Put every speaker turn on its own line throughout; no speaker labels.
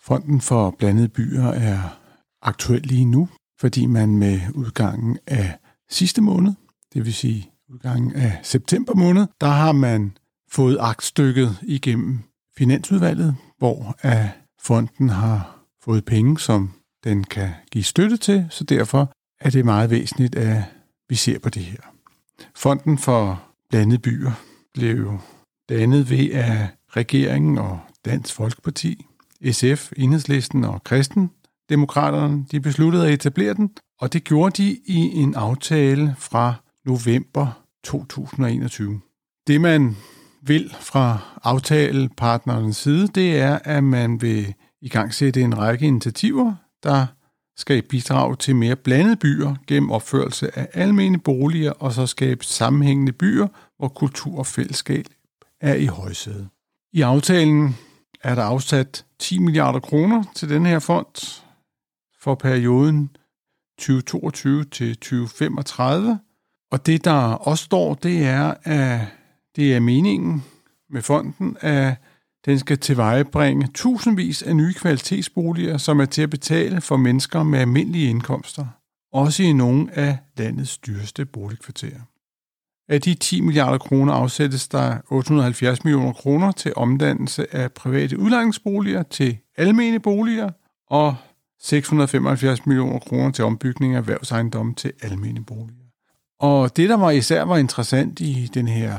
Fonden for blandede byer er aktuel lige nu, fordi man med udgangen af sidste måned, det vil sige udgangen af september måned, der har man fået aktstykket igennem Finansudvalget, hvor at fonden har fået penge, som den kan give støtte til, så derfor er det meget væsentligt, at vi ser på det her. Fonden for blandede byer blev dannet ved, at regeringen og Dansk Folkeparti SF, Enhedslisten og Kristen Demokraterne, de besluttede at etablere den, og det gjorde de i en aftale fra november 2021. Det man vil fra aftalepartnerens side, det er, at man vil i gang sætte en række initiativer, der skal bidrage til mere blandede byer gennem opførelse af almene boliger og så skabe sammenhængende byer, hvor kultur og fællesskab er i højsæde. I aftalen er der afsat 10 milliarder kroner til den her fond for perioden 2022 til 2035. Og det, der også står, det er, at det er meningen med fonden, at den skal tilvejebringe tusindvis af nye kvalitetsboliger, som er til at betale for mennesker med almindelige indkomster, også i nogle af landets dyreste boligkvarterer. Af de 10 milliarder kroner afsættes der 870 millioner kroner til omdannelse af private udlejningsboliger til almene boliger og 675 millioner kroner til ombygning af erhvervsejendomme til almene boliger. Og det, der var især var interessant i den her,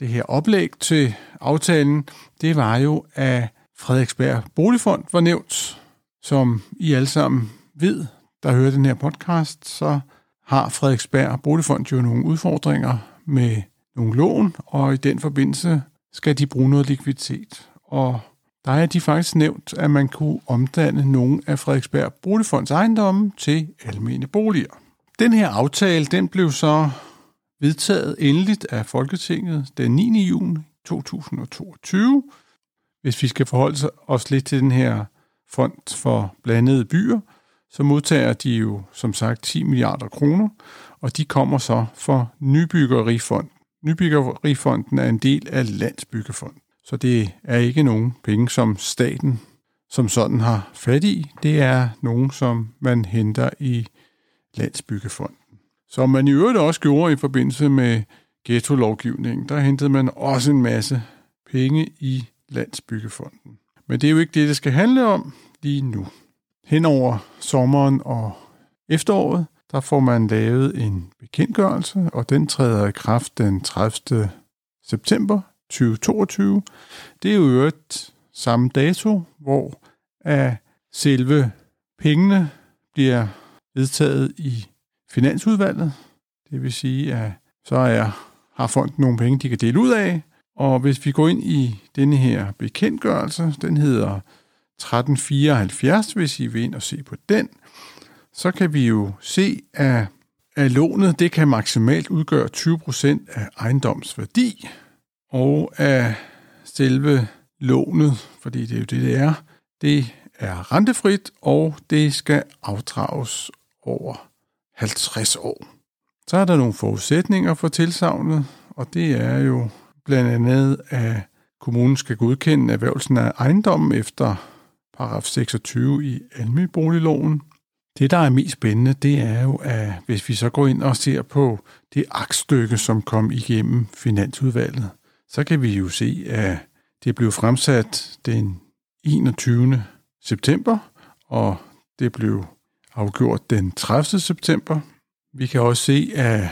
det her oplæg til aftalen, det var jo, at Frederiksberg Boligfond var nævnt, som I alle sammen ved, der hører den her podcast, så har Frederiksberg Boligfond jo nogle udfordringer med nogle lån, og i den forbindelse skal de bruge noget likviditet. Og der er de faktisk nævnt, at man kunne omdanne nogle af Frederiksberg Boligfonds ejendomme til almene boliger. Den her aftale, den blev så vedtaget endeligt af Folketinget den 9. juni 2022. Hvis vi skal forholde os lidt til den her fond for blandede byer, så modtager de jo som sagt 10 milliarder kroner, og de kommer så for Nybyggerifonden. Nybyggerifonden er en del af Landsbyggefonden, så det er ikke nogen penge, som staten som sådan har fat i. Det er nogen, som man henter i Landsbyggefonden. Som man i øvrigt også gjorde i forbindelse med ghetto-lovgivningen, der hentede man også en masse penge i Landsbyggefonden. Men det er jo ikke det, det skal handle om lige nu. Henover sommeren og efteråret, der får man lavet en bekendtgørelse, og den træder i kraft den 30. september 2022. Det er jo øvrigt samme dato, hvor af selve pengene bliver vedtaget i Finansudvalget. Det vil sige, at så er, har fonden nogle penge, de kan dele ud af. Og hvis vi går ind i denne her bekendtgørelse, den hedder 1374, hvis I vil ind og se på den, så kan vi jo se, at, at lånet det kan maksimalt udgøre 20% af ejendomsværdi, og at selve lånet, fordi det er jo det, det er, det er rentefrit, og det skal afdrages over 50 år. Så er der nogle forudsætninger for tilsavnet, og det er jo blandt andet, at kommunen skal godkende erhvervelsen af ejendommen efter paragraf 26 i almeboligloven, det, der er mest spændende, det er jo, at hvis vi så går ind og ser på det aktstykke, som kom igennem Finansudvalget, så kan vi jo se, at det blev fremsat den 21. september, og det blev afgjort den 30. september. Vi kan også se, at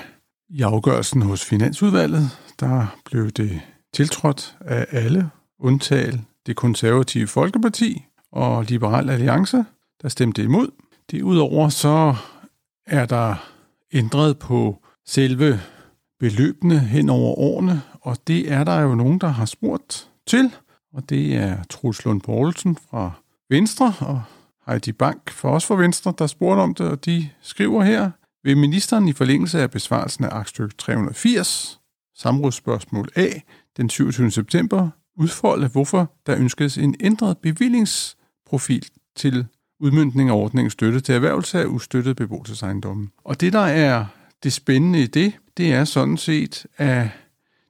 i afgørelsen hos Finansudvalget, der blev det tiltrådt af alle, undtagen det konservative Folkeparti og Liberal Alliance, der stemte imod. Derudover så er der ændret på selve beløbene hen over årene, og det er der jo nogen, der har spurgt til, og det er Truls Lund Poulsen fra Venstre og Heidi Bank for os fra Venstre, der spurgte om det, og de skriver her, vil ministeren i forlængelse af besvarelsen af aktstykke 380, samrådsspørgsmål A, den 27. september, udfolde, hvorfor der ønskes en ændret bevillings profil til udmyndning af ordningens støtte til erhvervelse af ustøttede beboelsesejendomme. Og det, der er det spændende i det, det er sådan set, at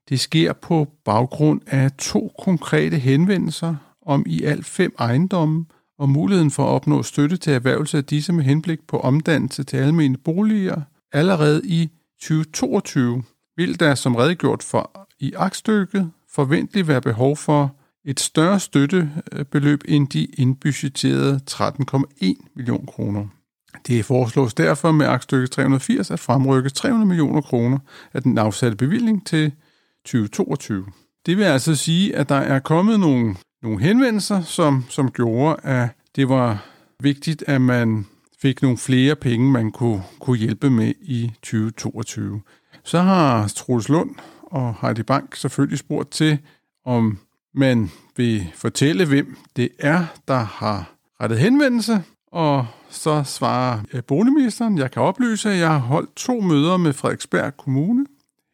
det sker på baggrund af to konkrete henvendelser om i alt fem ejendomme, og muligheden for at opnå støtte til erhvervelse af disse med henblik på omdannelse til almene boliger allerede i 2022, vil der som redegjort for i aktstykket forventeligt være behov for et større støttebeløb end de indbudgetterede 13,1 millioner kroner. Det foreslås derfor med aktstykke 380 at fremrykke 300 millioner kroner af den afsatte bevilling til 2022. Det vil altså sige, at der er kommet nogle, nogle henvendelser, som, som gjorde, at det var vigtigt, at man fik nogle flere penge, man kunne, kunne hjælpe med i 2022. Så har Troels Lund og Heidi Bank selvfølgelig spurgt til, om man vil fortælle, hvem det er, der har rettet henvendelse, og så svarer øh, boligministeren, jeg kan oplyse, at jeg har holdt to møder med Frederiksberg Kommune,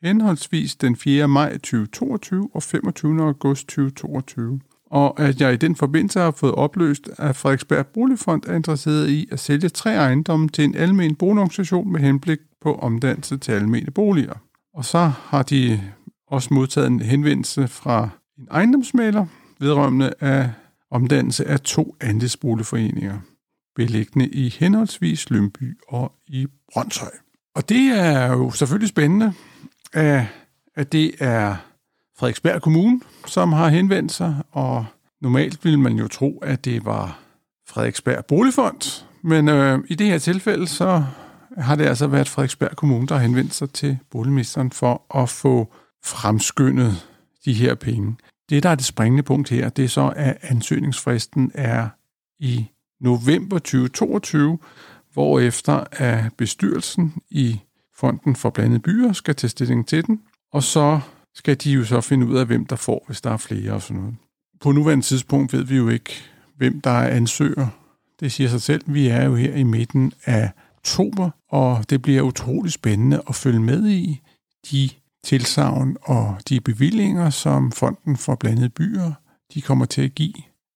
henholdsvis den 4. maj 2022 og 25. august 2022. Og at jeg i den forbindelse har fået opløst, at Frederiksberg Boligfond er interesseret i at sælge tre ejendomme til en almen boligorganisation med henblik på omdannelse til almene boliger. Og så har de også modtaget en henvendelse fra en ejendomsmaler vedrørende af omdannelse af to andelsboligforeninger, beliggende i henholdsvis Lønby og i Brøndshøj. Og det er jo selvfølgelig spændende, at det er Frederiksberg Kommune, som har henvendt sig, og normalt ville man jo tro, at det var Frederiksberg Boligfond, men øh, i det her tilfælde, så har det altså været Frederiksberg Kommune, der har henvendt sig til boligministeren for at få fremskyndet de her penge. Det, der er det springende punkt her, det er så, at ansøgningsfristen er i november 2022, hvor efter at bestyrelsen i Fonden for Blandede Byer skal tage stilling til den, og så skal de jo så finde ud af, hvem der får, hvis der er flere og sådan noget. På nuværende tidspunkt ved vi jo ikke, hvem der er ansøger. Det siger sig selv. Vi er jo her i midten af oktober, og det bliver utrolig spændende at følge med i de tilsavn og de bevillinger, som Fonden for Blandede Byer de kommer til at give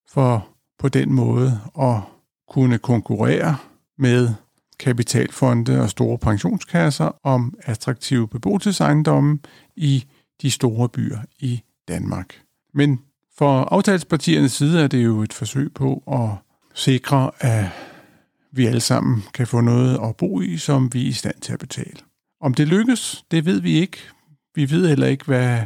for på den måde at kunne konkurrere med kapitalfonde og store pensionskasser om attraktive beboelsesejendomme i de store byer i Danmark. Men for aftalepartiernes side er det jo et forsøg på at sikre, at vi alle sammen kan få noget at bo i, som vi er i stand til at betale. Om det lykkes, det ved vi ikke. Vi ved heller ikke, hvad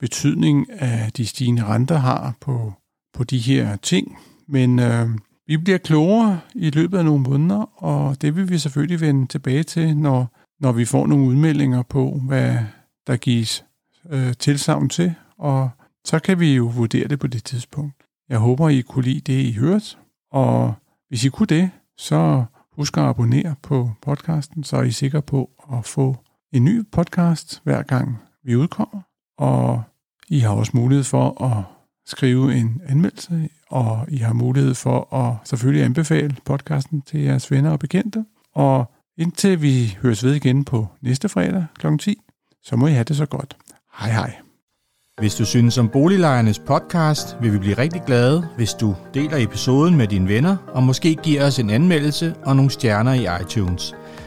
betydning af de stigende renter har på, på de her ting. Men øh, vi bliver klogere i løbet af nogle måneder, og det vil vi selvfølgelig vende tilbage til, når, når vi får nogle udmeldinger på, hvad der gives øh, tilsavn til, og så kan vi jo vurdere det på det tidspunkt. Jeg håber, I kunne lide det, I hørte, og hvis I kunne det, så husk at abonnere på podcasten, så er I sikre på at få en ny podcast hver gang vi udkommer. Og I har også mulighed for at skrive en anmeldelse, og I har mulighed for at selvfølgelig anbefale podcasten til jeres venner og bekendte. Og indtil vi høres ved igen på næste fredag kl. 10, så må I have det så godt. Hej hej.
Hvis du synes om Boliglejernes podcast, vil vi blive rigtig glade, hvis du deler episoden med dine venner, og måske giver os en anmeldelse og nogle stjerner i iTunes,